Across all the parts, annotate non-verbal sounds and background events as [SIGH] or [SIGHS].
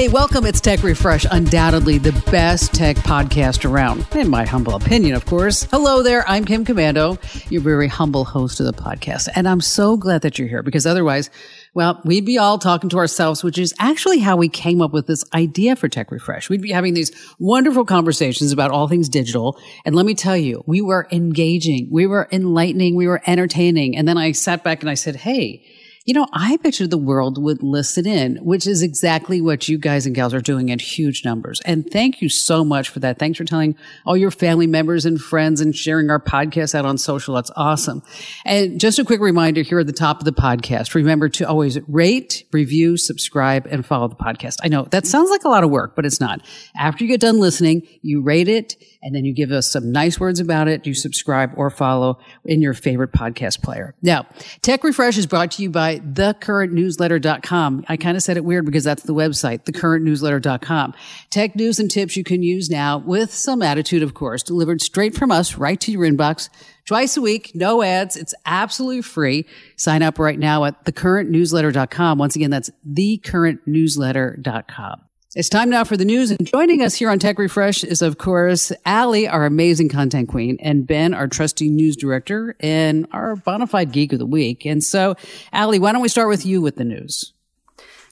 Hey, welcome. It's Tech Refresh, undoubtedly the best tech podcast around, in my humble opinion, of course. Hello there. I'm Kim Komando, your very humble host of the podcast. And I'm so glad that you're here because otherwise, well, we'd be all talking to ourselves, which is actually how we came up with this idea for Tech Refresh. We'd be having these wonderful conversations about all things digital. And let me tell you, we were engaging, we were enlightening, we were entertaining. And then I sat back and I said, Hey, you know, I pictured the world would listen in, which is exactly what you guys and gals are doing in huge numbers. And thank you so much for that. Thanks for telling all your family members and friends and sharing our podcast out on social. That's awesome. And just a quick reminder here at the top of the podcast, remember to always rate, review, subscribe, and follow the podcast. I know that sounds like a lot of work, but it's not. After you get done listening, you rate it and then you give us some nice words about it. You subscribe or follow in your favorite podcast player. Now, Tech Refresh is brought to you by thecurrentnewsletter.com. I kind of said it weird because that's the website, thecurrentnewsletter.com. Tech news and tips you can use now with some attitude, of course, delivered straight from us right to your inbox twice a week, no ads. It's absolutely free. Sign up right now at thecurrentnewsletter.com. Once again, that's thecurrentnewsletter.com. It's time now for the news. And joining us here on Tech Refresh is, of course, Allie, our amazing content queen, and Ben, our trusty news director and our bona fide geek of the week. And so, Allie, why don't we start with you with the news?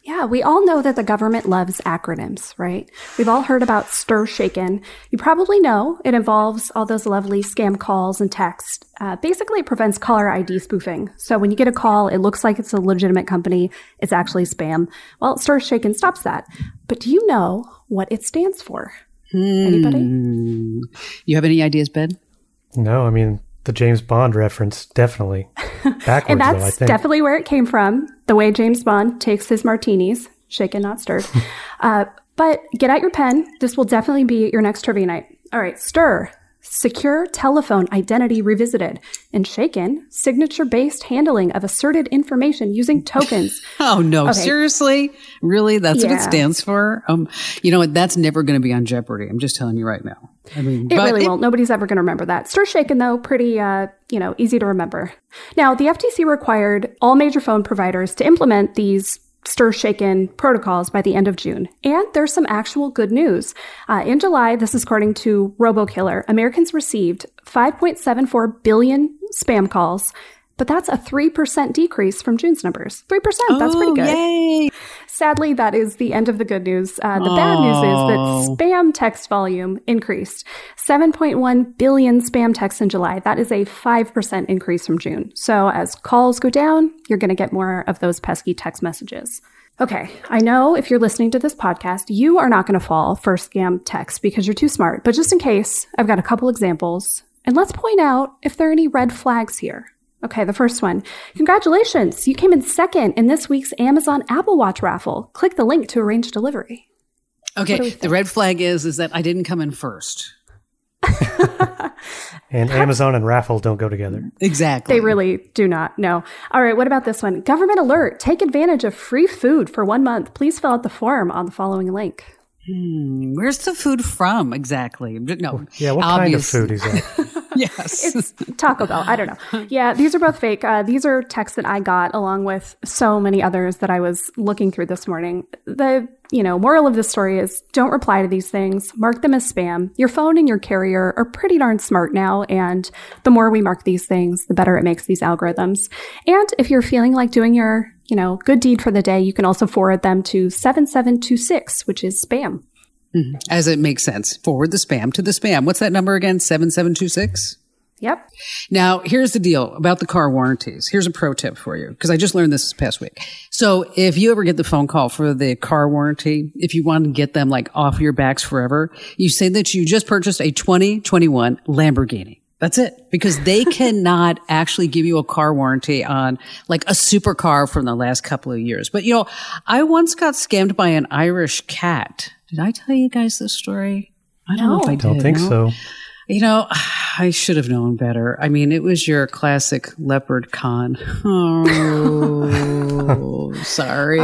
Yeah, we all know that the government loves acronyms, right? We've all heard about Stir Shaken. You probably know it involves all those lovely scam calls and texts. Uh, basically, it prevents caller ID spoofing. So when you get a call, it looks like it's a legitimate company. It's actually spam. Well, Stir Shaken stops that. But do you know what it stands for? Anybody? Hmm. You have any ideas, Ben? No, I mean the James Bond reference definitely [LAUGHS] backwards and though. I that's think definitely where it came from. The way James Bond takes his martinis, shaken, not stirred. [LAUGHS] uh, but get out your pen. This will definitely be your next trivia night. All right, stir. Secure telephone identity revisited. And shaken, signature based handling of asserted information using tokens. [LAUGHS] Oh no, Okay. seriously? Really? That's what it stands for? Um, you know what? That's never going to be on Jeopardy. I'm just telling you right now. I mean, It but really won't. Nobody's ever going to remember that. Stir shaken, though, pretty, uh, you know, easy to remember. Now, the FTC required all major phone providers to implement these stir shaken protocols by the end of June. And there's some actual good news. Uh, in July, this is according to RoboKiller, Americans received 5.74 billion spam calls. But that's a 3% decrease from June's numbers. 3%, that's pretty Oh, good. Yay. Sadly, that is the end of the good news. Uh, the bad news is that spam text volume increased 7.1 billion spam texts in July. That is a 5% increase from June. So as calls go down, you're going to get more of those pesky text messages. Okay, I know if you're listening to this podcast, you are not going to fall for scam text because you're too smart. But just in case, I've got a couple examples. And let's point out if there are any red flags here. Okay, the first one. Congratulations! You came in second in this week's Amazon Apple Watch raffle. Click the link to arrange delivery. Okay. The red flag is, is that I didn't come in first. [LAUGHS] and Amazon and raffle don't go together. Exactly. They really do not. No. All right, what about this one? Government alert. Take advantage of free food for one month. Please fill out the form on the following link. Where's the food from exactly? No. Yeah, what obvious- kind of food is that? [LAUGHS] Yes. It's Taco Bell. I don't know. Yeah, these are both fake. Uh, these are texts that I got along with so many others that I was looking through this morning. The, you know, moral of this story is don't reply to these things. Mark them as spam. Your phone and your carrier are pretty darn smart now. And the more we mark these things, the better it makes these algorithms. And if you're feeling like doing your, you know, good deed for the day, you can also forward them to 7726, which is spam. Mm-hmm. As it makes sense. Forward the spam to the spam. What's that number again? 7726? Yep. Now, here's the deal about the car warranties. Here's a pro tip for you because I just learned this this past week. So if you ever get the phone call for the car warranty, if you want to get them like off your backs forever, you say that you just purchased a 2021 Lamborghini. That's it. Because they [LAUGHS] cannot actually give you a car warranty on like a supercar from the last couple of years. But you know, I once got scammed by an Irish cat. Did I tell you guys this story? I don't know if I did. Don't think no? so. You know, [SIGHS] I should have known better. I mean, it was your classic leopard con. [LAUGHS] Oh, sorry.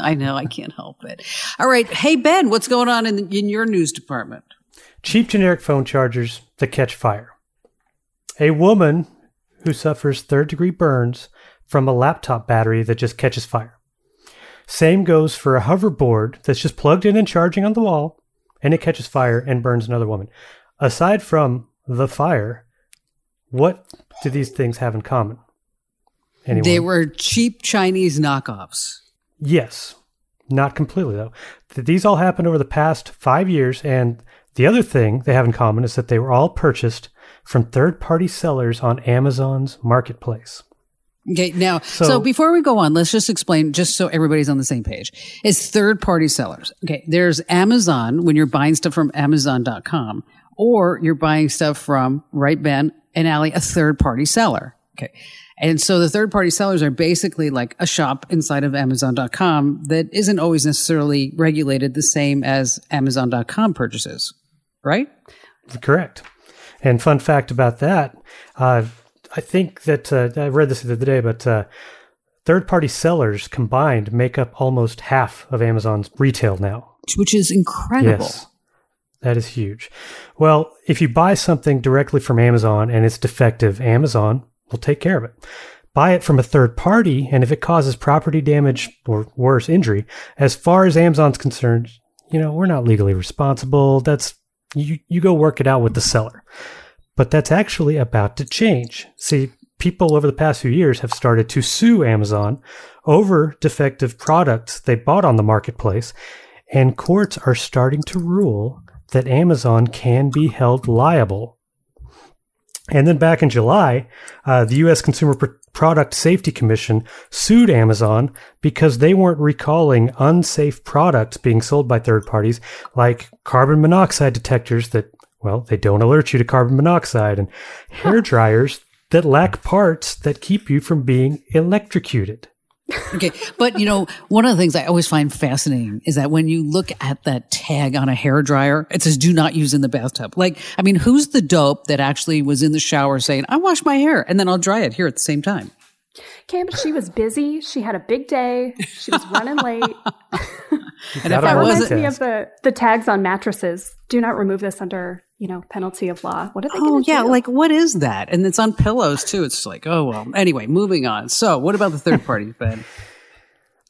I know I can't help it. All right. Hey, Ben, what's going on in, in your news department? Cheap generic phone chargers that catch fire. A woman who suffers third degree burns from a laptop battery that just catches fire. Same goes for a hoverboard that's just plugged in and charging on the wall, and it catches fire and burns another woman. Aside from the fire, what do these things have in common? Anyone? They were cheap Chinese knockoffs. Yes, not completely though. These all happened over the past five years, and the other thing they have in common is that they were all purchased from third-party sellers on Amazon's marketplace. Okay, now, so, So- before we go on, let's just explain, just so everybody's on the same page. It's third party sellers. Okay, there's Amazon when you're buying stuff from Amazon.com, or you're buying stuff from, right, Ben and Allie, a third party seller. Okay. And so the third party sellers are basically like a shop inside of Amazon.com that isn't always necessarily regulated the same as Amazon.com purchases, right? Correct. And fun fact about that, uh, I think that uh, I read this the other day, but uh, third-party sellers combined make up almost half of Amazon's retail now. Which is incredible. Yes. That is huge. Well, if you buy something directly from Amazon and it's defective, Amazon will take care of it. Buy it from a third party, and if it causes property damage or worse, injury, as far as Amazon's concerned, you know, we're not legally responsible. That's you, you go work it out with the seller. But that's actually about to change. See, people over the past few years have started to sue Amazon over defective products they bought on the marketplace, and courts are starting to rule that Amazon can be held liable. And then back in July, uh, the U.S. Consumer Pr- Product Safety Commission sued Amazon because they weren't recalling unsafe products being sold by third parties, like carbon monoxide detectors that, well, they don't alert you to carbon monoxide, and hair [LAUGHS] dryers that lack parts that keep you from being electrocuted. Okay. But you know, one of the things I always find fascinating is that when you look at that tag on a hair dryer, it says do not use in the bathtub. Like, I mean, who's the dope that actually was in the shower saying, I wash my hair and then I'll dry it here at the same time? Cam, she was busy. She had a big day. She was running late. [LAUGHS] And if That I That wasn't, reminds me of the, the tags on mattresses. Do not remove this under, you know, penalty of law. What are they oh yeah, do? like what is that? And it's on pillows too. It's like, oh well. Anyway, moving on. So what about the third party, Ben? [LAUGHS]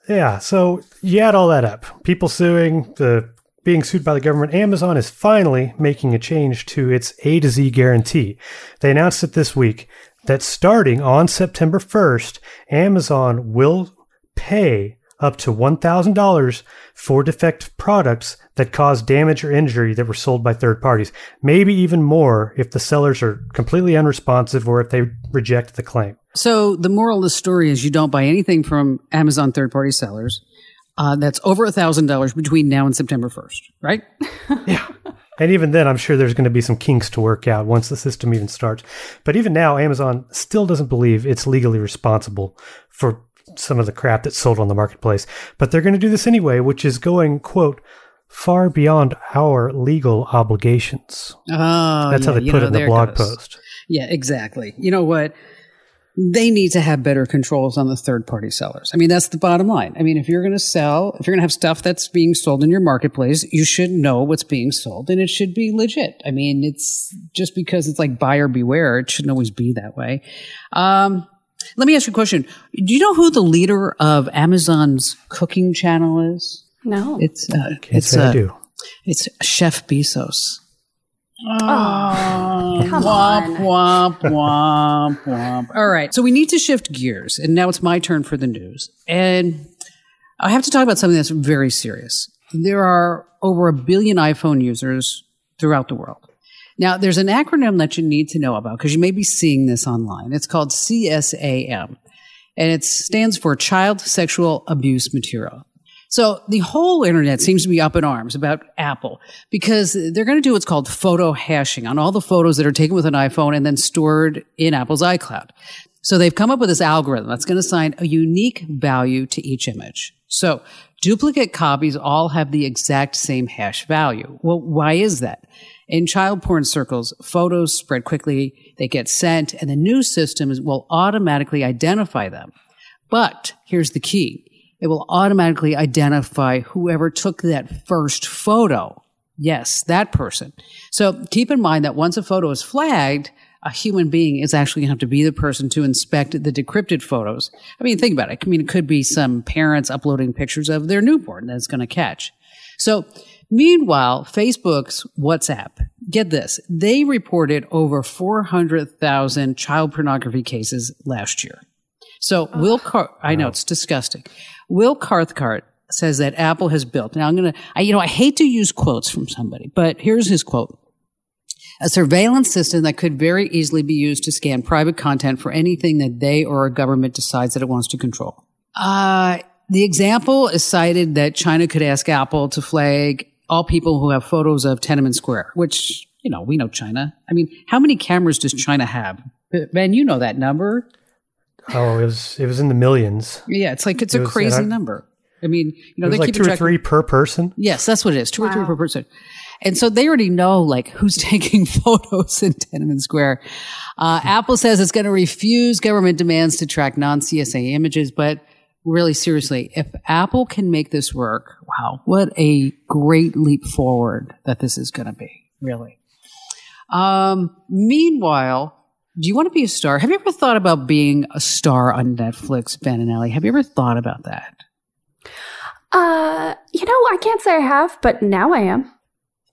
Yeah, so you add all that up. People suing, the being sued by the government. Amazon is finally making a change to its A to Z guarantee. They announced it this week that starting on September 1st, Amazon will pay up to $1,000 for defective products that cause damage or injury that were sold by third parties. Maybe even more if the sellers are completely unresponsive or if they reject the claim. So the moral of the story is you don't buy anything from Amazon third party sellers. Uh, that's over a thousand dollars between now and September first, right? [LAUGHS] Yeah. And even then, I'm sure there's going to be some kinks to work out once the system even starts. But even now, Amazon still doesn't believe it's legally responsible for some of the crap that's sold on the marketplace. But they're going to do this anyway, which is going, quote, far beyond our legal obligations. Oh, That's yeah, how they put know, it in the blog post. Yeah, exactly. You know what? They need to have better controls on the third party sellers. I mean, that's the bottom line. I mean, if you're going to sell, if you're going to have stuff that's being sold in your marketplace, you should know what's being sold and it should be legit. I mean, it's just because it's like buyer beware. It shouldn't always be that way. Um, let me ask you a question. Do you know who the leader of Amazon's cooking channel is? no. It's, uh, Can't it's, say I uh, do. it's Chef Bezos. Oh, come womp, on. womp, womp, womp. All right. So we need to shift gears. And now it's my turn for the news. And I have to talk about something that's very serious. There are over a billion iPhone users throughout the world. Now, there's an acronym that you need to know about because you may be seeing this online. It's called CSAM, and it stands for Child Sexual Abuse Material. So the whole internet seems to be up in arms about Apple because they're going to do what's called photo hashing on all the photos that are taken with an iPhone and then stored in Apple's iCloud. So they've come up with this algorithm that's going to assign a unique value to each image. So duplicate copies all have the exact same hash value. Well, why is that? In child porn circles, photos spread quickly, they get sent, and the new system will automatically identify them. But here's the key. It will automatically identify whoever took that first photo. Yes, that person. So keep in mind that once a photo is flagged, a human being is actually going to have to be the person to inspect the decrypted photos. I mean, think about it. I mean, it could be some parents uploading pictures of their newborn that's going to catch. So meanwhile, Facebook's WhatsApp, get this, they reported over 400,000 child pornography cases last year. So Will Car- I know it's disgusting. Will Cathcart says that Apple has built. Now I'm going to, I, you know, I hate to use quotes from somebody, but here's his quote. A surveillance system that could very easily be used to scan private content for anything that they or a government decides that it wants to control. Uh, the example is cited that China could ask Apple to flag all people who have photos of Tiananmen Square, which, you know, we know China. I mean, how many cameras does China have? Ben, you know that number. Oh, it was it was in the millions. Yeah, it's like it's It a was- crazy I- number. I mean, you It know, was they like keep two or three per person. Yes, that's what it is. Two or three per person. And so they already know like who's [LAUGHS] taking photos in Tiananmen Square. Uh, Apple says it's going to refuse government demands to track non-CSA images, but really seriously, if Apple can make this work, wow, what a great leap forward that this is going to be, really. Um, meanwhile, do you want to be a star? Have you ever thought about being a star on Netflix, Ben and Ellie? Have you ever thought about that? Uh, you know, I can't say I have, but now I am.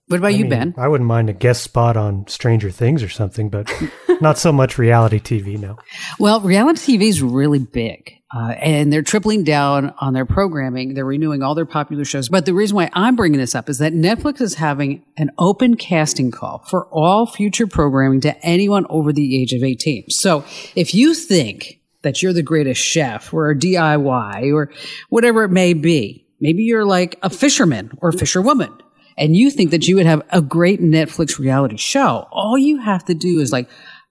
What about I you, mean, Ben? I wouldn't mind a guest spot on Stranger Things or something, but [LAUGHS] not so much reality TV. No. Well, reality TV is really big. Uh, and they're tripling down on their programming. They're renewing all their popular shows. But the reason why I'm bringing this up is that Netflix is having an open casting call for all future programming to anyone over the age of 18. So if you think that you're the greatest chef or a DIY or whatever it may be, maybe you're like a fisherman or a fisherwoman and you think that you would have a great Netflix reality show, all you have to do is like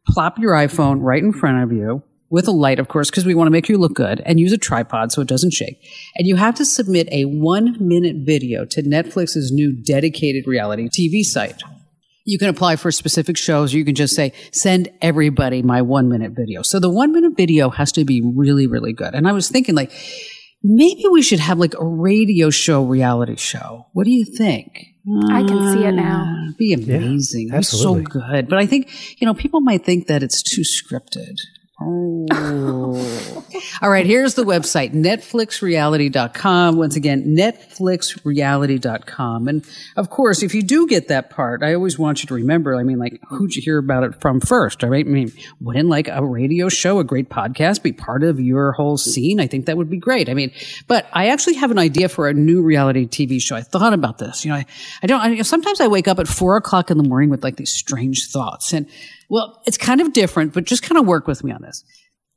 plop your iPhone right in front of you with a light, of course, because we want to make you look good and use a tripod so it doesn't shake. And you have to submit a one minute video to Netflix's new dedicated reality TV site. You can apply for specific shows or you can just say, send everybody my one minute video. So the one minute video has to be really, really good. And I was thinking like, maybe we should have like a radio show reality show. What do you think? I can see it now. Ah, it'd be amazing. It'd so good. But I think, you know, people might think that it's too scripted. Oh. [LAUGHS] All right, here's the website, netflixreality.com. Once again, netflixreality.com. And of course, if you do get that part, I always want you to remember, I mean, like, who'd you hear about it from first? Right. I mean, wouldn't like a radio show, a great podcast be part of your whole scene? I think that would be great. I mean, but I actually have an idea for a new reality TV show. I thought about this. You know, I, I don't, I, sometimes I wake up at four o'clock in the morning with like these strange thoughts. And well, it's kind of different, but just kind of work with me on this.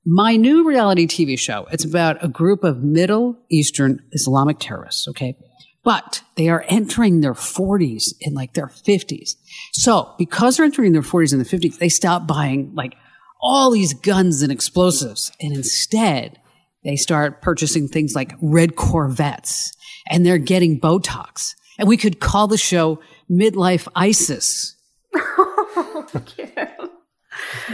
My new reality TV show, it's about a group of Middle Eastern Islamic terrorists, okay? But they are entering their 40s and like their 50s. So because they're entering their 40s and their 50s, they stop buying like all these guns and explosives. And instead, they start purchasing things like red Corvettes and they're getting Botox. And we could call the show Midlife ISIS. [LAUGHS] Oh,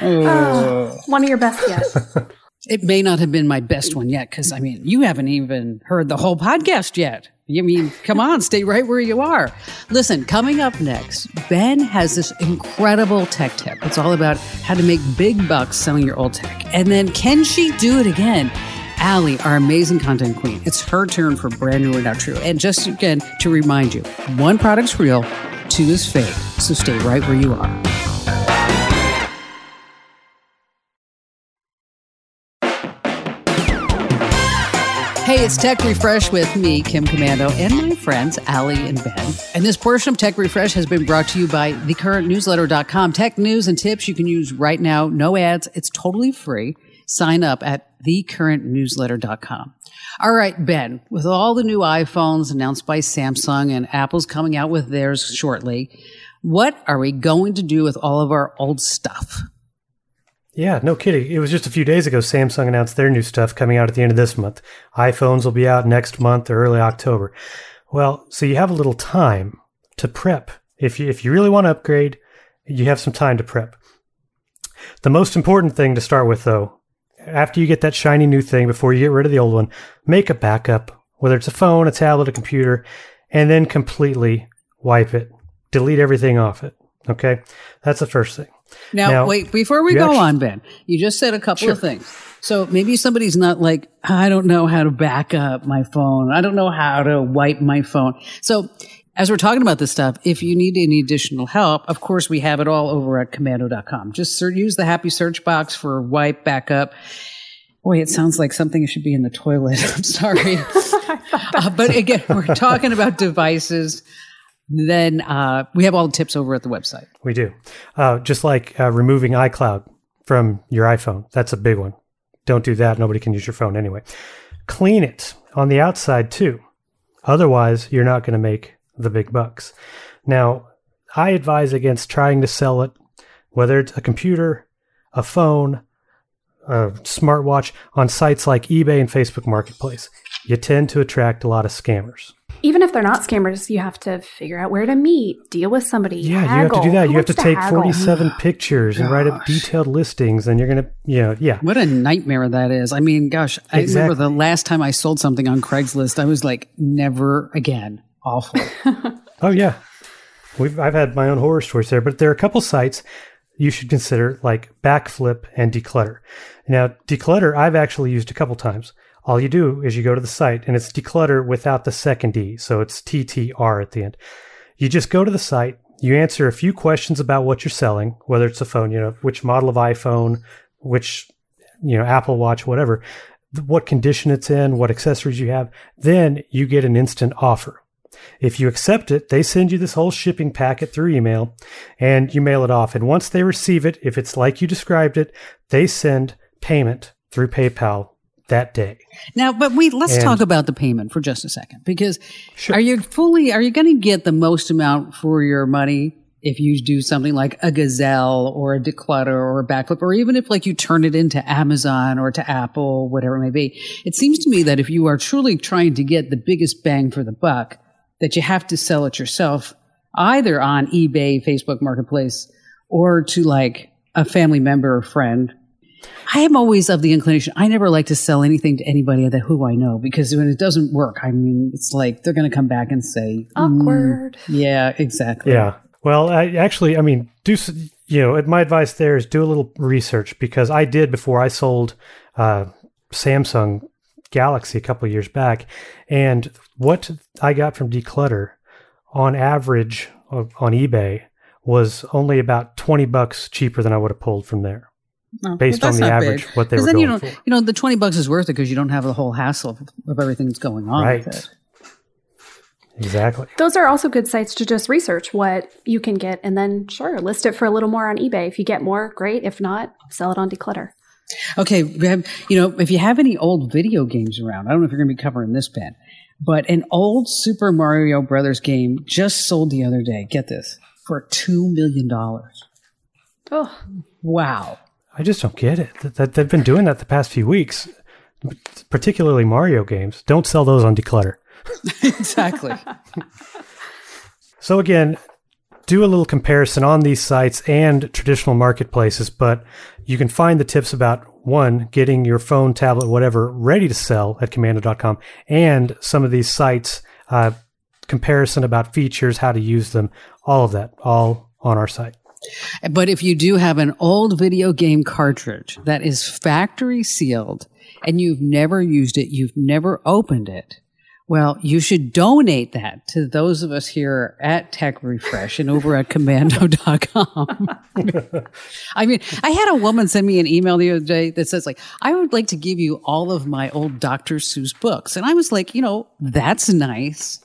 Oh, one of your best yet. [LAUGHS] It may not have been my best one yet because I mean, you haven't even heard the whole podcast yet. I mean, come on, stay right where you are. Listen, coming up next, Ben has this incredible tech tip. It's all about how to make big bucks selling your old tech. And then, can she do it again? Allie, our amazing content queen, it's her turn for brand new or not true. And just again, to remind you, one product's real, two is fake. So stay right where you are. Hey, it's Tech Refresh with me, Kim Komando, and my friends, Allie and Ben. And this portion of Tech Refresh has been brought to you by thecurrentnewsletter.com. Tech news and tips you can use right now. No ads. It's totally free. Sign up at thecurrentnewsletter.com. All right, Ben, with all the new iPhones announced by Samsung and Apple's coming out with theirs shortly, what are we going to do with all of our old stuff? Yeah, no kidding. It was just a few days ago Samsung announced their new stuff coming out at the end of this month. iPhones will be out next month or early October. Well, so you have a little time to prep. If you, if you really want to upgrade, you have some time to prep. The most important thing to start with, though, after you get that shiny new thing, before you get rid of the old one, make a backup, whether it's a phone, a tablet, a computer, and then completely wipe it. Delete everything off it. Okay? That's the first thing. Now, Now, wait, before we go actu- on, Ben, you just said a couple of things. So maybe somebody's not like, I don't know how to back up my phone. I don't know how to wipe my phone. So as we're talking about this stuff, if you need any additional help, of course, we have it all over at komando.com. Just use the happy search box for wipe backup. Boy, it sounds like something should be in the toilet. [LAUGHS] I'm sorry. [LAUGHS] Uh, but again, we're talking about devices. Then uh, we have all the tips over at the website. We do. Uh, just like uh, removing iCloud from your iPhone. That's a big one. Don't do that. Nobody can use your phone anyway. Clean it on the outside too. Otherwise, you're not going to make the big bucks. Now, I advise against trying to sell it, whether it's a computer, a phone, a smartwatch, on sites like eBay and Facebook Marketplace. You tend to attract a lot of scammers. Even if they're not scammers, you have to figure out where to meet, deal with somebody. Yeah, you have to do that. Who You have to wants take haggle? 47 pictures and write up detailed listings, and you're going to, you know, yeah. What a nightmare that is. I mean, gosh, I Exactly. remember the last time I sold something on Craigslist, I was like, never again. Awful. [LAUGHS] Oh yeah, we've I've had my own horror stories there, but there are a couple sites you should consider, like Backflip and Decluttr. Now, Decluttr I've actually used a couple times. All you do is you go to the site, and it's Decluttr without the second D. so it's TTR at the end. You just go to the site, you answer a few questions about what you're selling, whether it's a phone, you know, which model of iPhone, which you know Apple Watch, whatever, what condition it's in, what accessories you have. Then you get an instant offer. If you accept it, they send you this whole shipping packet through email and you mail it off. And once they receive it, if it's like you described it, they send payment through PayPal that day. now, but we let's And- talk about the payment for just a second because Sure. are you fully are you going to get the most amount for your money if you do something like a gazelle or a Decluttr or a backflip or even if like you turn it into Amazon or to Apple whatever it may be it seems to me that if you are truly trying to get the biggest bang for the buck that you have to sell it yourself either on eBay Facebook marketplace or to like a family member or friend I am always of the inclination. I never like to sell anything to anybody that who I know because when it doesn't work, I mean, it's like they're going to come back and say, "Mm, Awkward. yeah, exactly. Yeah. Well, I actually, I mean, do you know? My advice there is do a little research because I did before I sold uh, Samsung Galaxy a couple of years back, and what I got from Decluttr on average on eBay was only about twenty bucks cheaper than I would have pulled from there. Oh, Based well, on the average, big. what they were then you going don't, for. you know, the 20 bucks is worth it because you don't have the whole hassle of, of everything that's going on Right. with it. Exactly. Those are also good sites to just research what you can get and then, sure, list it for a little more on eBay. If you get more, great. If not, sell it on Decluttr. Okay, you know, if you have any old video games around, I don't know if you're going to be covering this, Ben, but an old Super Mario Brothers game just sold the other day. Get this for $2 million. Oh, Wow. I just don't get it. That, that they've been doing that the past few weeks, particularly Mario games. Don't sell those on Decluttr. [LAUGHS] Exactly. So again, do a little comparison on these sites and traditional marketplaces, but you can find the tips about one, getting your phone, tablet, whatever ready to sell at komando.com and some of these sites, uh, comparison about features, how to use them, all of that, all on our site. But if you do have an old video game cartridge that is factory sealed and you've never used it, you've never opened it, well, you should donate that to those of us here at Tech Refresh and over at komando.com. [LAUGHS] I mean, I had a woman send me an email the other day that says like, I would like to give you all of my old Dr. Seuss books. And I was like, you know, that's nice.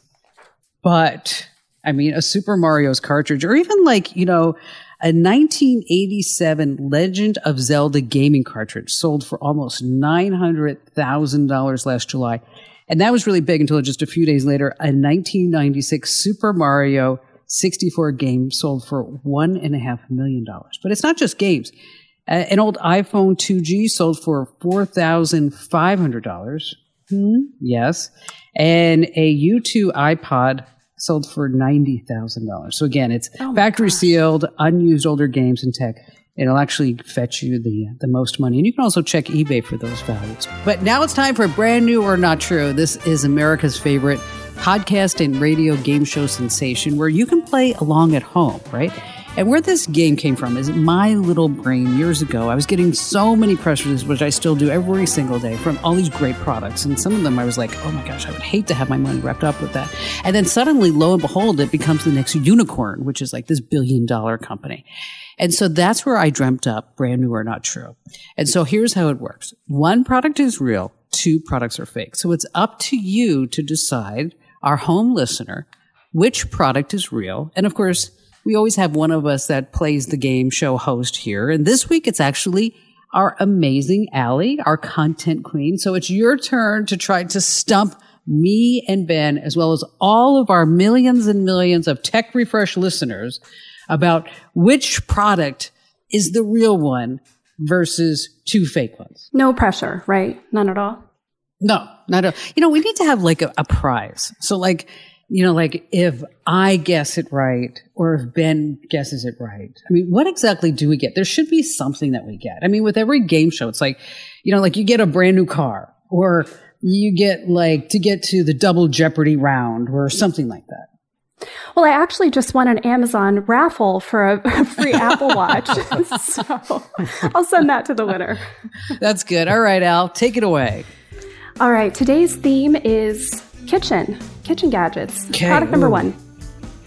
But I mean, a Super Mario's cartridge, or even like, you know, A 1987 Legend of Zelda gaming cartridge sold for almost $900,000 last July. And that was really big until just a few days later, a 1996 Super Mario 64 game sold for one and a half million dollars. But it's not just games. Uh, an old iPhone 2G sold for $4,500. Hmm, yes. And a U2 iPod sold for $90,000. So again, it's oh factory sealed, unused older games and tech. It'll actually fetch you the the most money. And you can also check eBay for those values. But now it's time for brand new or not true. This is America's favorite podcast and radio game show sensation where you can play along at home, right? And where this game came from is my little brain years ago. I was getting so many press releases, which I still do every single day, from all these great products. And some of them I was like, oh my gosh, I would hate to have my money wrapped up with that. And then suddenly, lo and behold, it becomes the next unicorn, which is like this billion dollar company. And so that's where I dreamt up brand new or not true. And so here's how it works. One product is real. Two products are fake. So it's up to you to decide, our home listener, which product is real. And of course, we always have one of us that plays the game show host here. And this week it's actually our amazing Allie, our content queen. So it's your turn to try to stump me and Ben, as well as all of our millions and millions of Tech Refresh listeners about which product is the real one versus two fake ones. No pressure, right? None at all. No, not at all. you know, we need to have like a, a prize. So like, you know, like if I guess it right or if Ben guesses it right. I mean, what exactly do we get? There should be something that we get. I mean, with every game show, it's like, you know, like you get a brand new car or you get like to get to the double Jeopardy round or something like that. Well, I actually just won an Amazon raffle for a, [LAUGHS] free Apple Watch. [LAUGHS] [LAUGHS] so I'll send that to the winner. That's good. All right, Al, take it away. All right, today's theme is kitchen, kitchen gadgets. Okay, Product number one.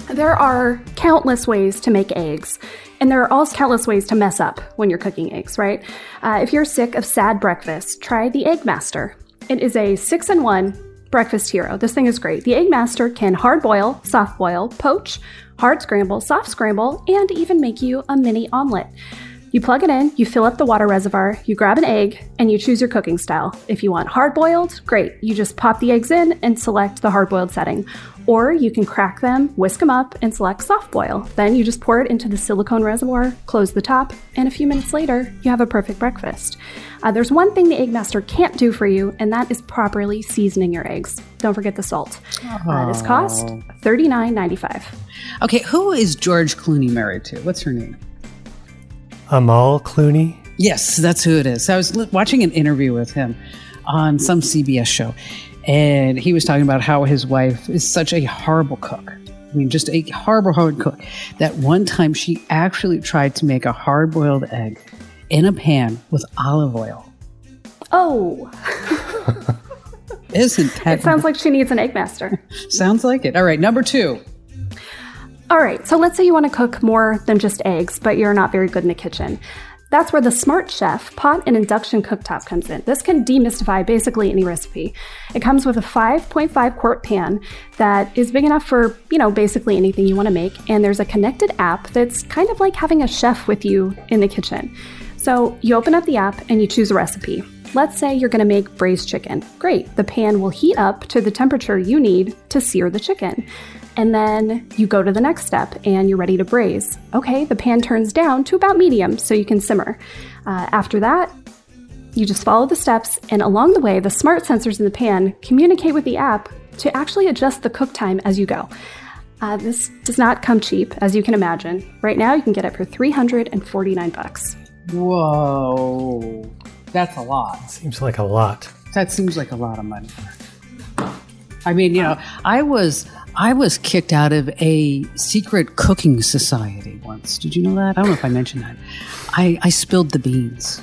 There are countless ways to make eggs, and there are also countless ways to mess up when you're cooking eggs, right? Uh, if you're sick of sad breakfast, try the Egg Master. It is a six in one breakfast hero. This thing is great. The Egg Master can hard boil, soft boil, poach, hard scramble, soft scramble, and even make you a mini omelet. You plug it in, you fill up the water reservoir, you grab an egg, and you choose your cooking style. If you want hard boiled, great. You just pop the eggs in and select the hard boiled setting. Or you can crack them, whisk them up, and select soft boil. Then you just pour it into the silicone reservoir, close the top, and a few minutes later, you have a perfect breakfast. Uh, there's one thing the Egg Master can't do for you, and that is properly seasoning your eggs. Don't forget the salt. Uh, this cost $39.95. Okay, who is George Clooney married to? What's her name? Amal Clooney. Yes, that's who it is. I was watching an interview with him on some CBS show, and he was talking about how his wife is such a horrible cook. I mean, just a horrible, horrible cook. That one time she actually tried to make a hard boiled egg in a pan with olive oil. Oh, Isn't that it sounds like she needs an Egg Master. [LAUGHS] sounds like it? All right, number two. All right, so let's say you want to cook more than just eggs, but you're not very good in the kitchen. That's where the Smart Chef pot and induction cooktop comes in. This can demystify basically any recipe. It comes with a 5.5 quart pan that is big enough for, you know, basically anything you want to make, and there's a connected app that's kind of like having a chef with you in the kitchen. So you open up the app and you choose a recipe. Let's say you're going to make braised chicken. Great. The pan will heat up to the temperature you need to sear the chicken. And then you go to the next step and you're ready to braise. Okay, the pan turns down to about medium so you can simmer. Uh, after that, you just follow the steps, and along the way, the smart sensors in the pan communicate with the app to actually adjust the cook time as you go. Uh, this does not come cheap, as you can imagine. Right now, you can get it for 349 bucks. Whoa, that's a lot. Seems like a lot. That seems like a lot of money. I mean, you know, I was I was kicked out of a secret cooking society once. Did you know that? I don't know if I mentioned that. I, I spilled the beans.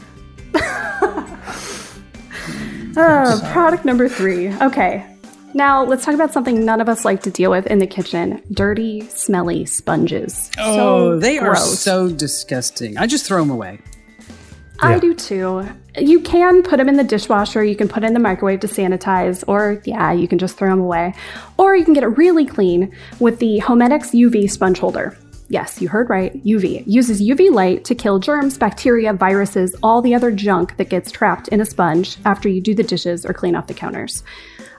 Uh, [LAUGHS] product number three. Okay. Now, let's talk about something none of us like to deal with in the kitchen dirty, smelly sponges. Oh, they are so disgusting. I just throw them away. I Yeah. do too. You can put them in the dishwasher, you can put it in the microwave to sanitize, or yeah, you can just throw them away. Or you can get it really clean with the Homedics UV sponge holder. Yes, you heard right. UV. It uses UV light to kill germs, bacteria, viruses, all the other junk that gets trapped in a sponge after you do the dishes or clean off the counters.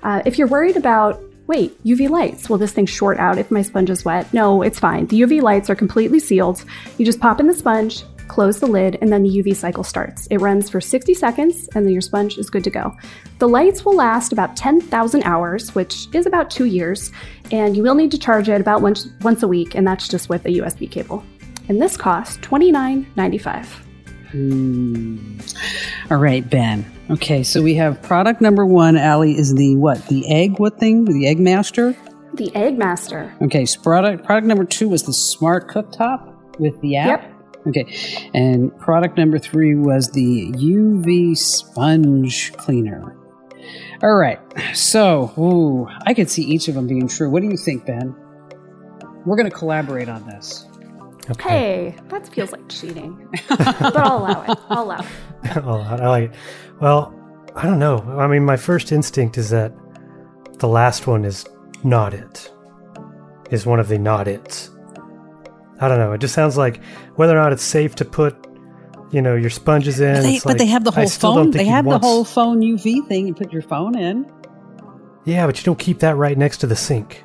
Uh, if you're worried about, wait, UV lights, will this thing short out if my sponge is wet? No, it's fine. The UV lights are completely sealed. You just pop in the sponge, close the lid, and then the UV cycle starts. It runs for 60 seconds, and then your sponge is good to go. The lights will last about 10,000 hours, which is about two years, and you will need to charge it about once, once a week, and that's just with a USB cable. And this costs $29.95. Hmm. All right, Ben. Okay, so we have product number one, Allie, is the what? The egg, what thing? The Egg Master? The Egg Master. Okay, so product, product number two was the Smart Cooktop with the app. Yep. Okay, and product number three was the UV Sponge Cleaner. All right, so ooh, I could see each of them being true. What do you think, Ben? We're going to collaborate on this. Okay. Hey, that feels like cheating. but I'll allow it. I'll allow it. [LAUGHS] I like it. Well, I don't know. I mean, my first instinct is that the last one is not it. Is one of the not its. I don't know. It just sounds like whether or not it's safe to put, you know, your sponges in. But they, it's but they have the whole phone. They have the want whole phone UV thing. You put your phone in. Yeah, but you don't keep that right next to the sink.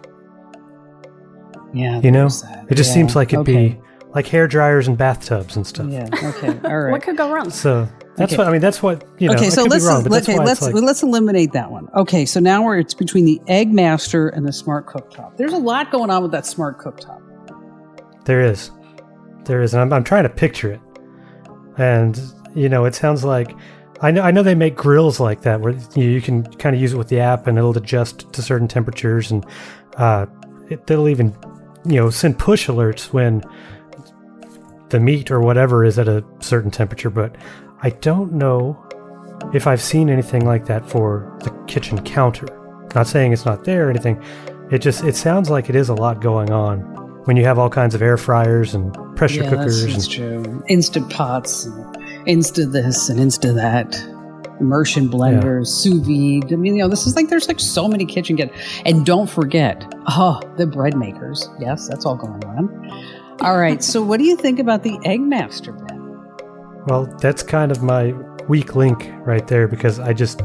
Yeah, You know, that. it just Yeah, seems like it'd okay. be like hair dryers and bathtubs and stuff. Yeah. Okay. [LAUGHS] All right. What could go wrong? So that's Okay. what I mean. That's what you know. okay, so could let's wrong, okay, let's like, let's eliminate that one. Okay, so now we're it's between the Egg Master and the Smart Cooktop. There's a lot going on with that Smart Cooktop. There is. There is. And I'm, I'm trying to picture it. And, you know, it sounds like. I know, I know they make grills like that where you, you can kind of use it with the app and it'll adjust to certain temperatures and uh, it, they'll even, you know, send push alerts when the meat or whatever is at a certain temperature. But I don't know if I've seen anything like that for the kitchen counter. Not saying it's not there or anything. It just it sounds like it is a lot going on when you have all kinds of air fryers and pressure yeah, cookers that's, that's and true. Instant pots, and Insta this and Insta that. Immersion blenders, sous vide. I mean, you know, this is like there's like so many kitchen get. And don't forget, oh, the bread makers. Yes, that's all going on. All right. so, what do you think about the Egg Master, Ben? well, that's kind of my weak link right there because I just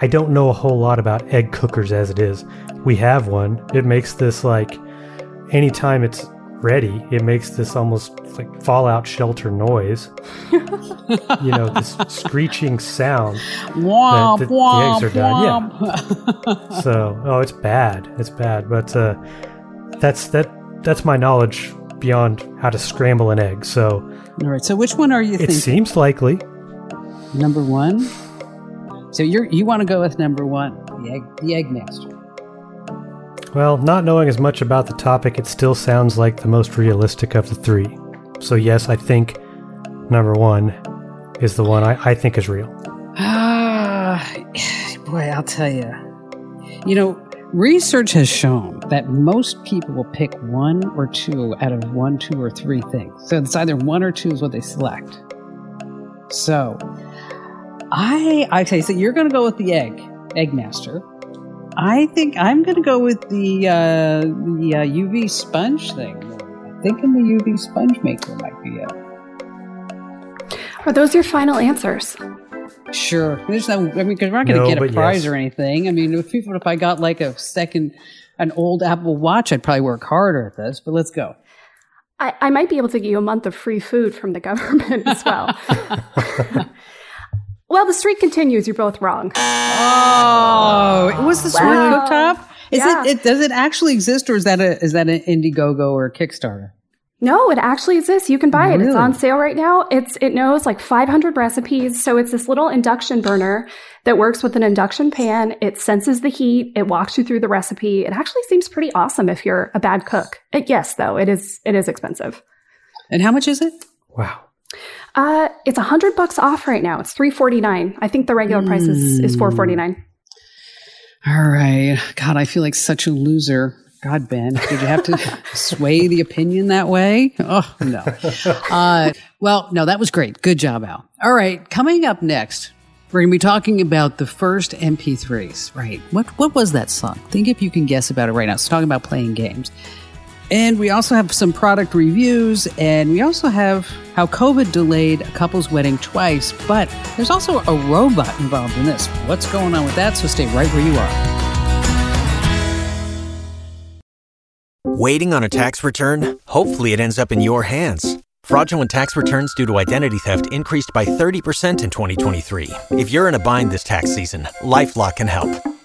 I don't know a whole lot about egg cookers as it is. We have one. It makes this like anytime it's ready, it makes this almost like fallout shelter noise. [LAUGHS] you know, this screeching sound. Womp, the- the womp, eggs are done, yeah. [LAUGHS] So, oh, it's bad. It's bad. But uh, that's that. That's my knowledge beyond how to scramble an egg. So All right. So, which one are you it thinking? seems likely. Number one. So you're you want to go with number one, the egg, the egg master. Well, not knowing as much about the topic, it still sounds like the most realistic of the three. So yes, I think number one is the one I, I think is real. Ah, [SIGHS] boy, I'll tell you. You know, research has shown that most people will pick one or two out of one, two, or three things. So it's either one or two is what they select. So, I I you, so you're going to go with the egg, egg master. I think I'm going to go with the uh, the uh, UV sponge thing. I'm thinking the UV sponge maker might be it. Are those your final answers? Sure. There's no, I mean, because we're not going to No, get a prize yes. or anything. I mean, if people, if I got like a second, an old Apple Watch, I'd probably work harder at this. But let's go. I, I might be able to get you a month of free food from the government as well. [LAUGHS] [LAUGHS] well, the streak continues. You're both wrong. Oh, it was the smart Wow. cooktop. Is Yeah. it, it? Does it actually exist, or is that a is that an Indiegogo or a Kickstarter? No, it actually exists. You can buy it. It's on sale right now. It's it knows like 500 recipes. So it's this little induction burner that works with an induction pan. It senses the heat. It walks you through the recipe. It actually seems pretty awesome if you're a bad cook. Uh, yes, though it is it is expensive. And how much is it? Wow. Uh, it's a hundred bucks off right now. It's 349. I think the regular price is, is 449. All right. God, I feel like such a loser. God, Ben, did you have to [LAUGHS] sway the opinion that way? Oh, no. [LAUGHS] Uh, well, no, that was great. Good job, Al. All right. Coming up next, we're going to be talking about the first MP3s. Right. What, what was that song? Think if you can guess about it right now. It's talking about playing games. And we also have some product reviews, and we also have how COVID delayed a couple's wedding twice, but there's also a robot involved in this. What's going on with that? So stay right where you are. Waiting on a tax return? Hopefully, it ends up in your hands. Fraudulent tax returns due to identity theft increased by 30% in 2023. If you're in a bind this tax season, LifeLock can help.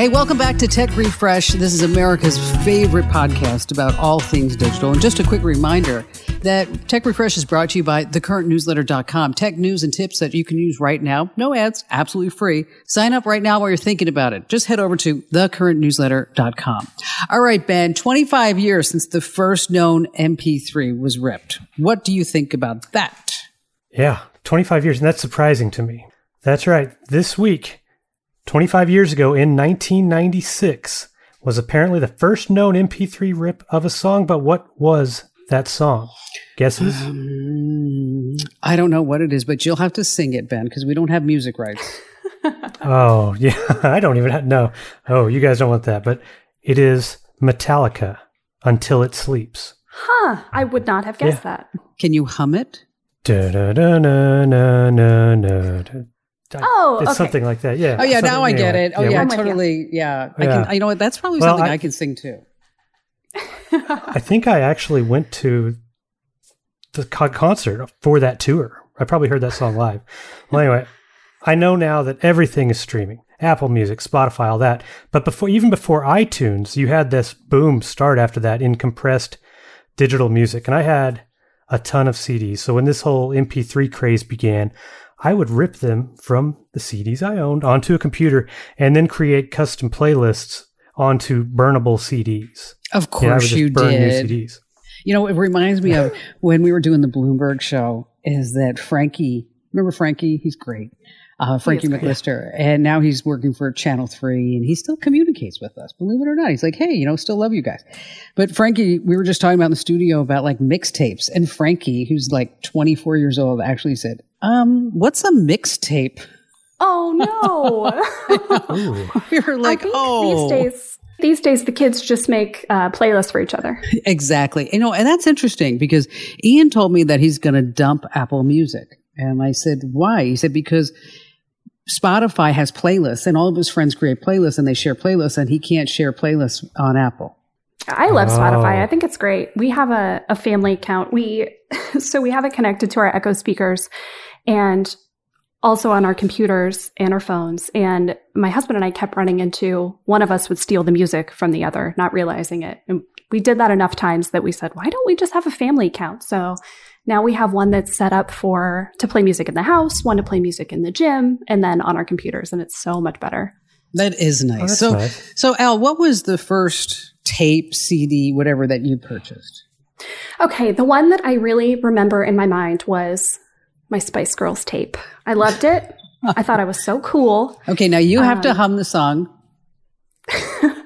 Hey, welcome back to Tech Refresh. This is America's favorite podcast about all things digital. And just a quick reminder that Tech Refresh is brought to you by thecurrentnewsletter.com. Tech news and tips that you can use right now. No ads, absolutely free. Sign up right now while you're thinking about it. Just head over to thecurrentnewsletter.com. All right, Ben, 25 years since the first known MP3 was ripped. What do you think about that? Yeah, 25 years. And that's surprising to me. That's right. This week, 25 years ago in 1996 was apparently the first known MP3 rip of a song, but what was that song? Guesses? Um, I don't know what it is, but you'll have to sing it, Ben, because we don't have music rights. [LAUGHS] oh, yeah. [LAUGHS] I don't even know. Oh, you guys don't want that. But it is Metallica Until It Sleeps. Huh. I would not have guessed yeah. that. Can you hum it? Da, da, da, na, na, na, na, oh, it's okay. something like that. Yeah. Oh yeah, now I get it. Oh yeah, yeah totally. Yeah. I can. You know what? That's probably well, something I, I, can sing too. [LAUGHS] I think I actually went to the concert for that tour. I probably heard that song live. Well, anyway, I know now that everything is streaming. Apple Music, Spotify, all that. But before, even before iTunes, you had this boom start after that in compressed digital music, and I had a ton of CDs. So when this whole MP3 craze began, I would rip them from the CDs I owned onto a computer and then create custom playlists onto burnable CDs. Of course, you, did. You know, it reminds me of when we were doing the Bloomberg show. Is that Frankie? Remember Frankie? He's great. Uh, Frankie McLister, and now he's working for Channel Three, and he still communicates with us. Believe it or not, he's like, "Hey, you know, still love you guys." But Frankie, we were just talking about in the studio about like mixtapes, and Frankie, who's like 24 years old, actually said, um, what's a mixtape? Oh no. [LAUGHS] we were like, oh. These days, these days the kids just make uh, playlists for each other. Exactly. You know, and that's interesting because Ian told me that he's going to dump Apple Music. And I said, why? He said, because Spotify has playlists and all of his friends create playlists and they share playlists and he can't share playlists on Apple. I love oh. Spotify. I think it's great. We have a, a family account. We [LAUGHS] so we have it connected to our Echo speakers and also on our computers and our phones. And my husband and I kept running into one of us would steal the music from the other, not realizing it. And we did that enough times that we said, why don't we just have a family account? So now we have one that's set up for to play music in the house, one to play music in the gym, and then on our computers. And it's so much better. That is nice. Oh, so, nice. so Al, what was the first tape, CD, whatever that you purchased? Okay, the one that I really remember in my mind was my Spice Girls tape. I loved it. [LAUGHS] I thought I was so cool. Okay, now you have um, to hum the song. [LAUGHS]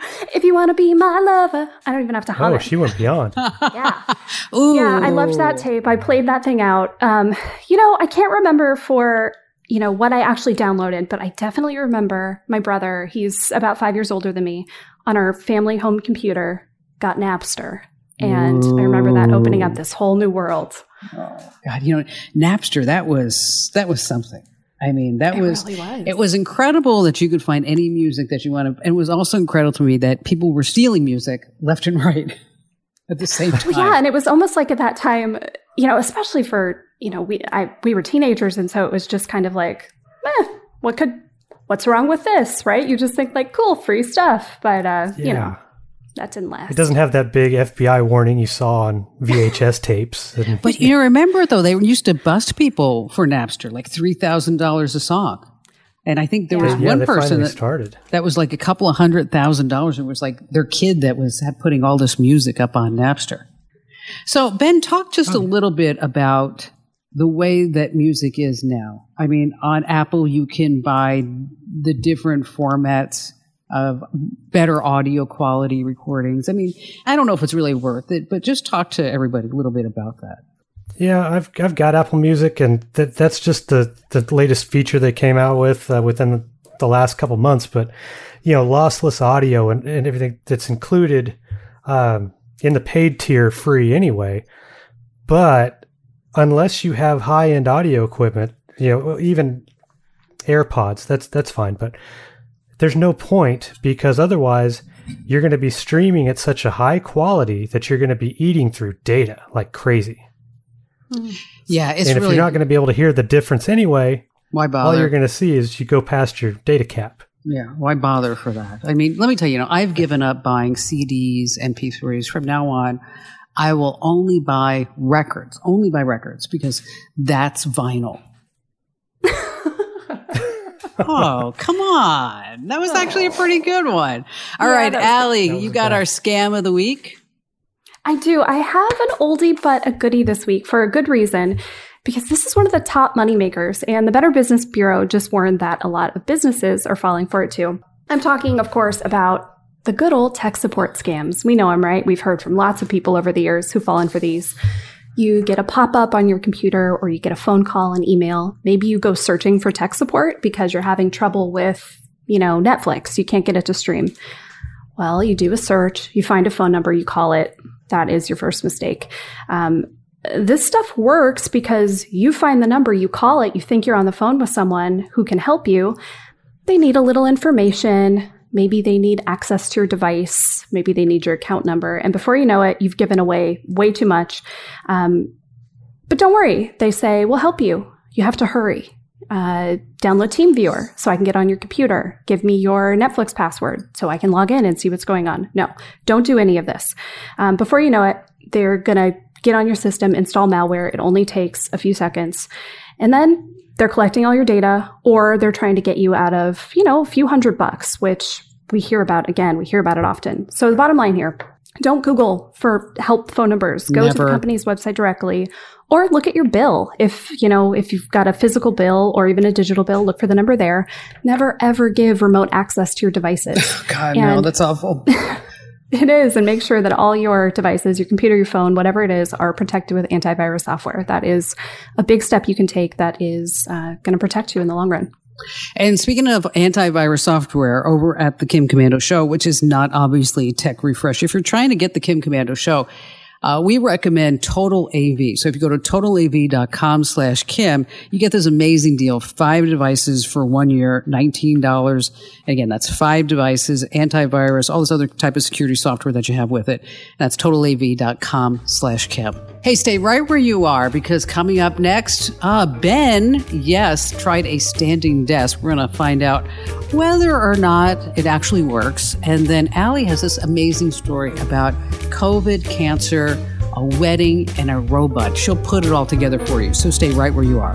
if you want to be my lover, I don't even have to hum oh, it. she went beyond. [LAUGHS] yeah. [LAUGHS] Ooh. Yeah, I loved that tape. I played that thing out. Um, you know, I can't remember for you know what I actually downloaded, but I definitely remember my brother. He's about five years older than me. On our family home computer, got Napster, and Ooh. I remember that opening up this whole new world. Oh, God, you know, Napster, that was that was something. I mean, that it was, really was, it was incredible that you could find any music that you wanted. And it was also incredible to me that people were stealing music left and right [LAUGHS] at the same time. yeah, and it was almost like at that time, you know, especially for you know, we I we were teenagers, and so it was just kind of like, eh, what could what's wrong with this, right? You just think like, cool, free stuff, but uh, yeah. you know, that didn't last. It doesn't have that big FBI warning you saw on VHS tapes. [LAUGHS] And, but you know, remember though, they used to bust people for Napster, like three thousand dollars a song. And I think there yeah. was yeah, one person that started that was like a couple of hundred thousand dollars. It was like their kid that was putting all this music up on Napster. So Ben, talk just oh. a little bit about the way that music is now. I mean, on Apple, you can buy the different formats of better audio quality recordings. I mean, I don't know if it's really worth it, but just talk to everybody a little bit about that. Yeah, I've I've got Apple Music, and that that's just the the latest feature they came out with uh, within the last couple months. But you know, lossless audio and, and everything that's included um, in the paid tier, free anyway. But unless you have high end audio equipment, you know, even AirPods, that's that's fine. But there's no point because otherwise you're going to be streaming at such a high quality that you're going to be eating through data like crazy. Yeah, it's and if really you're not going to be able to hear the difference anyway, why bother? all you're going to see is you go past your data cap. Yeah, why bother for that? I mean, let me tell you, you know, I've given up buying CDs and MP3s. From now on, I will only buy records, only buy records because that's vinyl. Oh, come on. That was actually a pretty good one. All Yeah, right, Allie, you got good. our scam of the week. I do. I have an oldie but a goodie this week for a good reason because this is one of the top moneymakers, and the Better Business Bureau just warned that a lot of businesses are falling for it too. I'm talking, of course, about the good old tech support scams. We know them, right? We've heard from lots of people over the years who've fallen for these. You get a pop up on your computer or you get a phone call and email. Maybe you go searching for tech support because you're having trouble with, you know, Netflix. You can't get it to stream. Well, you do a search, you find a phone number, you call it. That is your first mistake. Um, this stuff works because you find the number, you call it, you think you're on the phone with someone who can help you. They need a little information. Maybe they need access to your device. Maybe they need your account number. And before you know it, you've given away way too much. Um, but don't worry. They say, we'll help you. You have to hurry. Uh, download TeamViewer so I can get on your computer. Give me your Netflix password so I can log in and see what's going on. No, don't do any of this. Um, before you know it, they're going to get on your system, install malware. It only takes a few seconds. And then they're collecting all your data or they're trying to get you out of, you know, a few hundred bucks, which we hear about again, we hear about it often. So the bottom line here, don't Google for help phone numbers. Go to the company's website directly or look at your bill. If, you know, if you've got a physical bill or even a digital bill, look for the number there. Never ever give remote access to your devices. [LAUGHS] God, no, that's awful. [LAUGHS] It is, and make sure that all your devices, your computer, your phone, whatever it is, are protected with antivirus software. That is a big step you can take that is uh, going to protect you in the long run. And speaking of antivirus software over at the Kim Komando Show, which is not obviously Tech Refresh, if you're trying to get the Kim Komando Show, uh, we recommend Total AV. So if you go to totalav.com slash Kim, you get this amazing deal. Five devices for one year, $19. Again, that's five devices, antivirus, all this other type of security software that you have with it. That's totalav.com slash Kim. Hey, stay right where you are because coming up next, uh, Ben, yes, tried a standing desk. We're going to find out whether or not it actually works. And then Allie has this amazing story about COVID, cancer, a wedding, and a robot. She'll put it all together for you. So stay right where you are.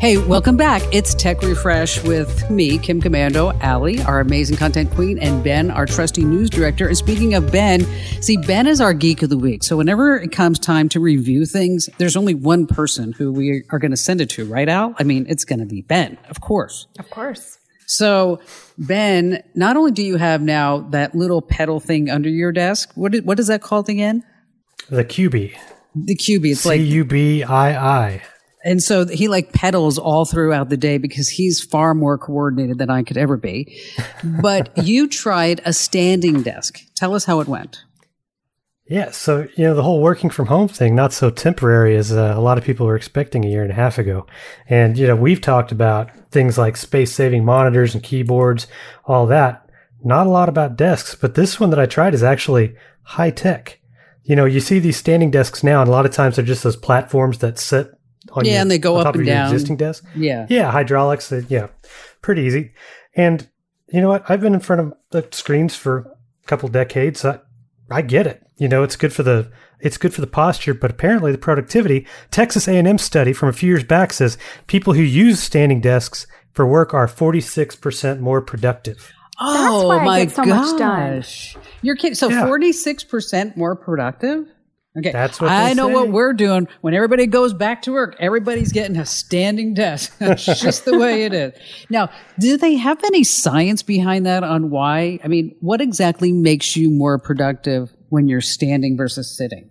Hey, welcome back. It's Tech Refresh with me, Kim Komando, Allie, our amazing content queen, and Ben, our trusty news director. And speaking of Ben, see, Ben is our geek of the week. So whenever it comes time to review things, there's only one person who we are going to send it to, right, Al? I mean, it's going to be Ben, of course. Of course. So, Ben, not only do you have now that little pedal thing under your desk, what is, what is that called again? The QB. The QB. It's C like U B I I. And so he like pedals all throughout the day because he's far more coordinated than I could ever be. But [LAUGHS] you tried a standing desk. Tell us how it went. Yeah, so you know the whole working from home thing, not so temporary as uh, a lot of people were expecting a year and a half ago. And you know we've talked about things like space saving monitors and keyboards, all that. Not a lot about desks, but this one that I tried is actually high tech. You know, you see these standing desks now, and a lot of times they're just those platforms that sit on Yeah, your, and they go up top and of your down. existing desk. Yeah. Yeah, hydraulics. uh, Yeah, pretty easy. And you know what? I've been in front of the screens for a couple decades. I, I get it. You know, it's good for the it's good for the posture, but apparently the productivity. Texas A&M study from a few years back says people who use standing desks for work are 46% more productive. Oh why I my get so much done. gosh! You're kidding. So Yeah. forty six percent more productive. Okay, That's what I know say. what we're doing. When everybody goes back to work, everybody's getting a standing desk. [LAUGHS] That's just the way it is. Now, do they have any science behind that on why? I mean, what exactly makes you more productive when you're standing versus sitting?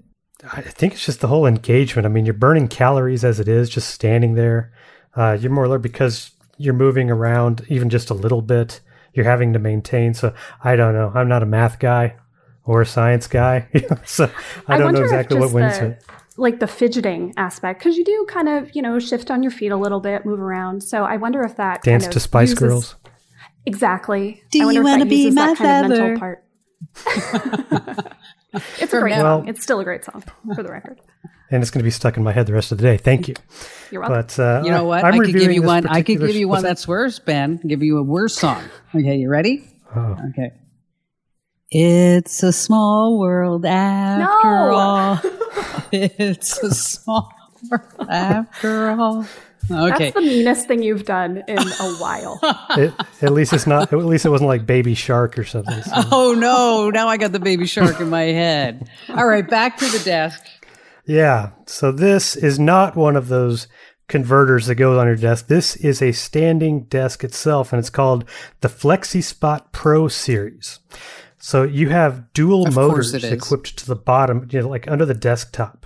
I think it's just the whole engagement. I mean, you're burning calories as it is, just standing there. Uh, you're more alert because you're moving around even just a little bit. You're having to maintain. So I don't know. I'm not a math guy or a science guy, [LAUGHS] so I don't know exactly what wins the, it. Like the fidgeting aspect, because you do kind of, you know, shift on your feet a little bit, move around. So I wonder if that Dance kind to Spice uses- Girls. Exactly. Do I wonder you wanna be my that kind of part. [LAUGHS] it's a great now- song. It's still a great song, for the record. And it's going to be stuck in my head the rest of the day. Thank you. You're welcome. But uh, You know what? I'm I could give you one. I could give you one [LAUGHS] that's worse, Ben. Give you a worse song. Okay, you ready? Oh. Okay. It's a small world after No! all. [LAUGHS] It's a small world after all. Okay. That's the meanest thing you've done in a while. [LAUGHS] It, at least it's not. At least it wasn't like Baby Shark or something. so. [LAUGHS] oh no! Now I got the baby shark in my head. All right, back to the desk. Yeah. So this is not one of those converters that goes on your desk. This is a standing desk itself, and it's called the FlexiSpot Pro Series. So you have dual Of course motors equipped to the bottom, you know, like under the desktop.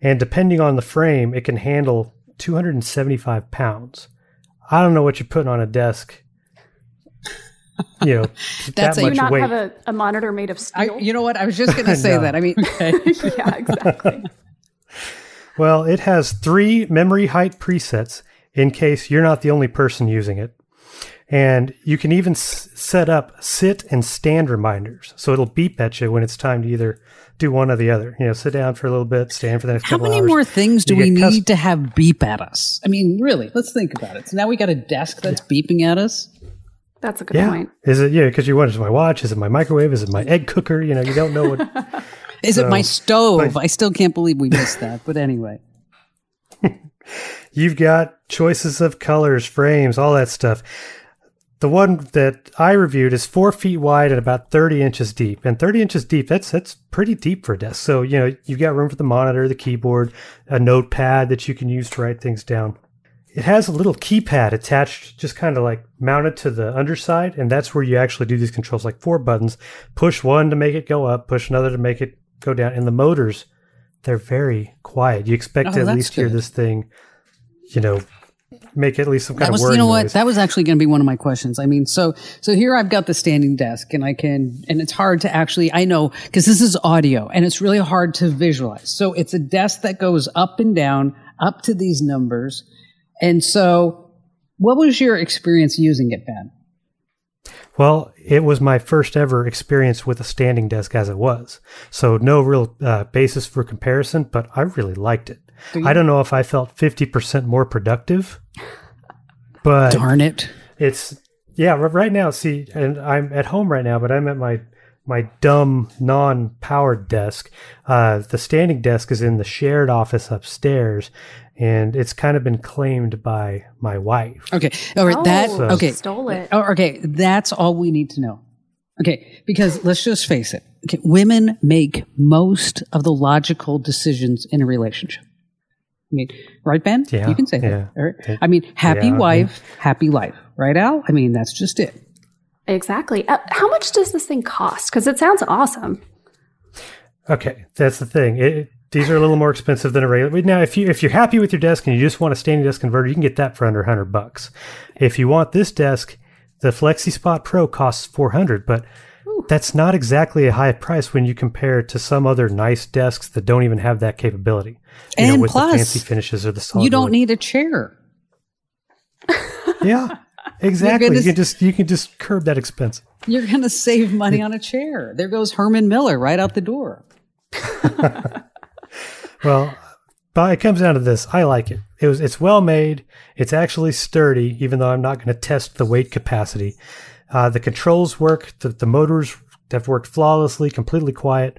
And depending on the frame, it can handle 275 pounds. I don't know what you're putting on a desk. You know, [LAUGHS] That's that a- Do you not weight. have a, a monitor made of I, steel? you know what? I was just [LAUGHS] going to say No. that. I mean, [LAUGHS] yeah, exactly. Well, it has three memory height presets in case you're not the only person using it. And you can even s- set up sit and stand reminders. So it'll beep at you when it's time to either do one or the other. You know, sit down for a little bit, stand for the next how couple many hours. more things do You we get need to have beep at us? I mean, really, let's think about it. So now we got a desk that's beeping at us. That's a good Yeah. point. Is it, yeah, because you want, is it my watch? Is it my microwave? Is it my egg cooker? You know, you don't know what. [LAUGHS] Is it my stove? but- I still can't believe we missed that. But anyway, [LAUGHS] [LAUGHS] You've got choices of colors, frames, all that stuff. The one that I reviewed is four feet wide and about 30 inches deep. And 30 inches deep, that's that's pretty deep for a desk. So, you know, you've got room for the monitor, the keyboard, a notepad that you can use to write things down. It has a little keypad attached, just kind of like mounted to the underside. And that's where you actually do these controls, like four buttons. Push one to make it go up, push another to make it go down. And the motors, they're very quiet. You expect Oh, to at least hear this thing, you know, make at least some kind that of was word you know what that was actually going to be one of my questions. I mean, so so here I've got the standing desk, and I can and it's hard to actually I know because this is audio and it's really hard to visualize. So it's a desk that goes up and down up to these numbers, and so what was your experience using it, Ben? Well, it was my first ever experience with a standing desk as it was. So no real uh, basis for comparison, but I really liked it. I don't know if I felt 50% more productive, [LAUGHS] but Darn it! it's yeah, right now see and I'm at home right now, but I'm at my my dumb non-powered desk. Uh, the standing desk is in the shared office upstairs and it's kind of been claimed by my wife. Okay, all right, that Oh, okay. Stole it. Oh, okay, that's all we need to know. Okay, because let's just face it. Okay, women make most of the logical decisions in a relationship. I mean, right, Ben? Yeah, you can say yeah. that. all right? I mean, happy Yeah, wife, happy life, right, Al? I mean, that's just it. Exactly. Uh, how much does this thing cost? Because it sounds awesome. Okay, that's the thing. It, these are a little more expensive than a regular. Now, if you if you're happy with your desk and you just want a standing desk converter, you can get that for under hundred bucks. If you want this desk, the FlexiSpot Pro costs four hundred. But that's not exactly a high price when you compare it to some other nice desks that don't even have that capability. You know, And with plus, the fancy finishes or the solid you don't wood. need a chair. Yeah, exactly. gonna You can just you can just curb that expense. You're going to save money on a chair. There goes Herman Miller right out the door. [LAUGHS] Well, but it comes down to this. I like it. It was it's well made. It's actually sturdy, even though I'm not going to test the weight capacity. Uh, the controls work. The, the motors have worked flawlessly, completely quiet.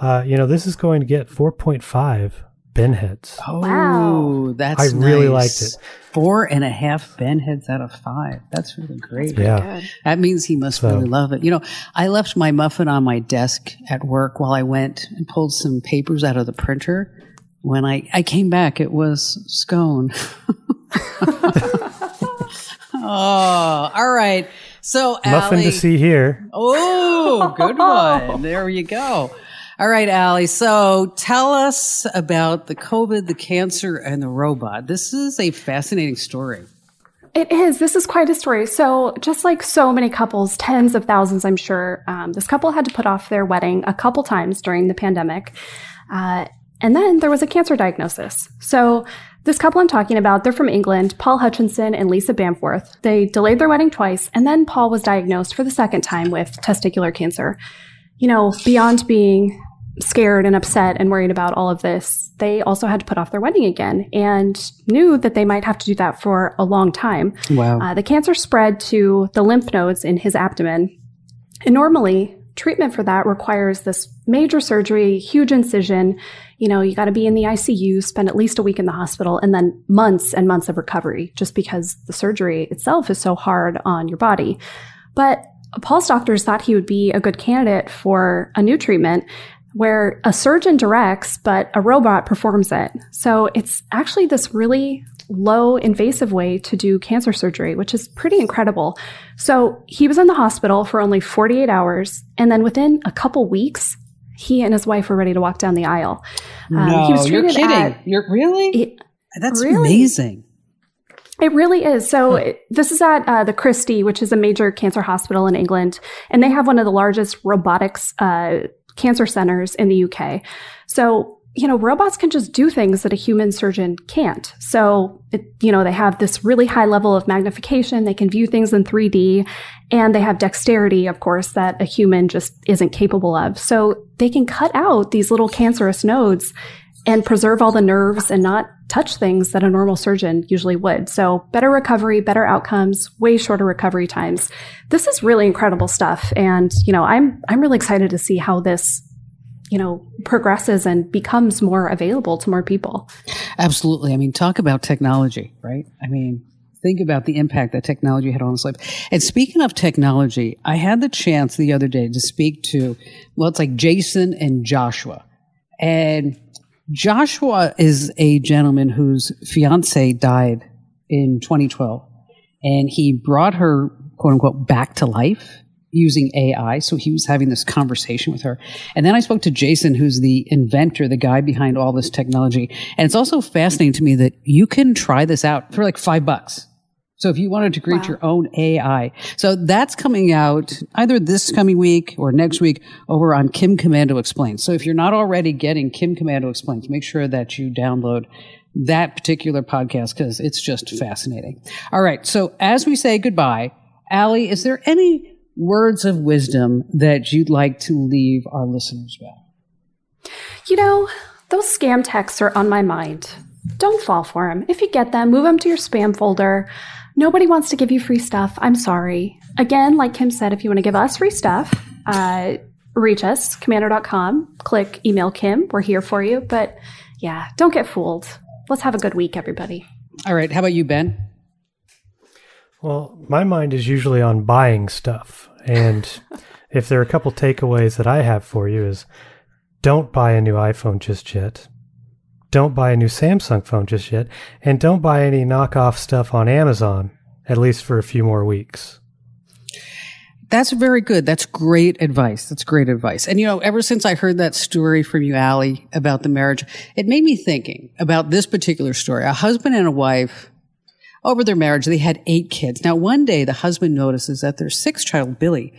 Uh, you know, this is going to get 4.5 Ben heads. Oh, Wow. that's I really nice. liked it. Four and a half Ben heads out of five. That's really great. Yeah. That means he must So- really love it. You know, I left my muffin on my desk at work while I went and pulled some papers out of the printer. When I, I came back, it was scone. [LAUGHS] oh, all right. So, Muffin Allie, to see here. Oh, good one. [LAUGHS] There you go. All right, Allie. So tell us about the COVID, the cancer, and the robot. This is a fascinating story. It is. This is quite a story. So, just like so many couples, tens of thousands, I'm sure, um, this couple had to put off their wedding a couple times during the pandemic. Uh, and then there was a cancer diagnosis. So, this couple I'm talking about, they're from England, Paul Hutchinson and Lisa Bamforth. They delayed their wedding twice, and then Paul was diagnosed for the second time with testicular cancer. You know, beyond being scared and upset and worried about all of this, they also had to put off their wedding again and knew that they might have to do that for a long time. Wow. Uh, the cancer spread to the lymph nodes in his abdomen. And normally, treatment for that requires this major surgery, huge incision. You know, you got to be in the ICU, spend at least a week in the hospital, and then months and months of recovery just because the surgery itself is so hard on your body. But Paul's doctors thought he would be a good candidate for a new treatment where a surgeon directs, but a robot performs it. So it's actually this really low invasive way to do cancer surgery, which is pretty incredible. So he was in the hospital for only 48 hours. And then within a couple weeks, he and his wife were ready to walk down the aisle. Um, no, he was you're kidding. at- you're really? it- That's really? amazing. It really is. So it- this is at uh, the Christie, which is a major cancer hospital in England, and they have one of the largest robotics uh, cancer centers in the UK. So you know, robots can just do things that a human surgeon can't. So it, you know, they have this really high level of magnification. They can view things in 3D, and they have dexterity, of course, that a human just isn't capable of. So they can cut out these little cancerous nodes and preserve all the nerves and not touch things that a normal surgeon usually would. So better recovery, better outcomes, way shorter recovery times. This is really incredible stuff. And, you know, I'm, I'm really excited to see how this, you know, progresses and becomes more available to more people. Absolutely. I mean, talk about technology, right? I mean, think about the impact that technology had on his life. And speaking of technology, I had the chance the other day to speak to, well, it's like Jason and Joshua. And Joshua is a gentleman whose fiance died in 2012 and he brought her quote unquote back to life using AI. So he was having this conversation with her. And then I spoke to Jason, who's the inventor, the guy behind all this technology. And it's also fascinating to me that you can try this out for like five bucks. So if you wanted to create your own AI, so that's coming out either this coming week or next week over on Kim Komando Explains. So if you're not already getting Kim Komando Explains, make sure that you download that particular podcast because it's just fascinating. All right. So as we say goodbye, Allie, is there any words of wisdom that you'd like to leave our listeners with? You know, those scam texts are on my mind. Don't fall for them. If you get them, move them to your spam folder. Nobody wants to give you free stuff. I'm sorry. Again, like Kim said, if you want to give us free stuff, uh, reach us, komando.com. Click email Kim. We're here for you. But yeah, don't get fooled. Let's have a good week, everybody. All right. How about you, Ben? Well, my mind is usually on buying stuff. And [LAUGHS] if there are a couple takeaways that I have for you is don't buy a new iPhone just yet. Don't buy a new Samsung phone just yet. And don't buy any knockoff stuff on Amazon, at least for a few more weeks. That's very good. That's great advice. That's great advice. And you know, ever since I heard that story from you, Allie, about the marriage, it made me thinking about this particular story. A husband and a wife, over their marriage, they had eight kids. Now, one day the husband notices that their sixth child, Billy,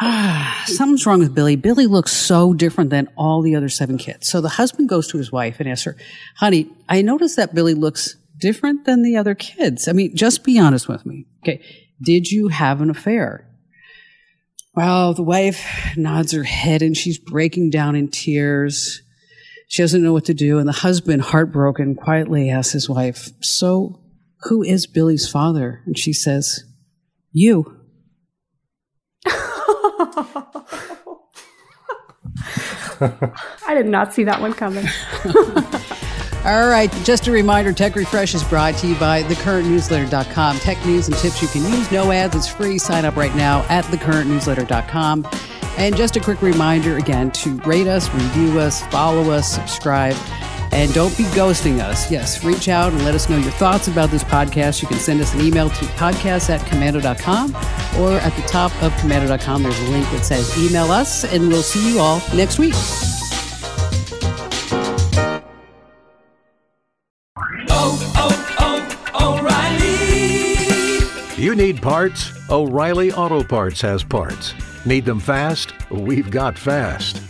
ah, [SIGHS] something's wrong with Billy. Billy looks so different than all the other seven kids. So the husband goes to his wife and asks her, honey, I noticed that Billy looks different than the other kids. I mean, just be honest with me. Okay. Did you have an affair? Well, the wife nods her head and she's breaking down in tears. She doesn't know what to do. And the husband, heartbroken, quietly asks his wife, So who is Billy's father? And she says, You. I did not see that one coming. [LAUGHS] All right, just a reminder Tech Refresh is brought to you by thecurrentnewsletter.com. Tech news and tips you can use, no ads, it's free. Sign up right now at thecurrentnewsletter.com. And just a quick reminder again to rate us, review us, follow us, subscribe, and don't be ghosting us. Yes, reach out and let us know your thoughts about this podcast. You can send us an email to podcast at komando.com or at the top of komando.com, there's a link that says email us, and we'll see you all next week. Oh, oh, oh, O'Reilly. You need parts? O'Reilly Auto Parts has parts. Need them fast? We've got fast.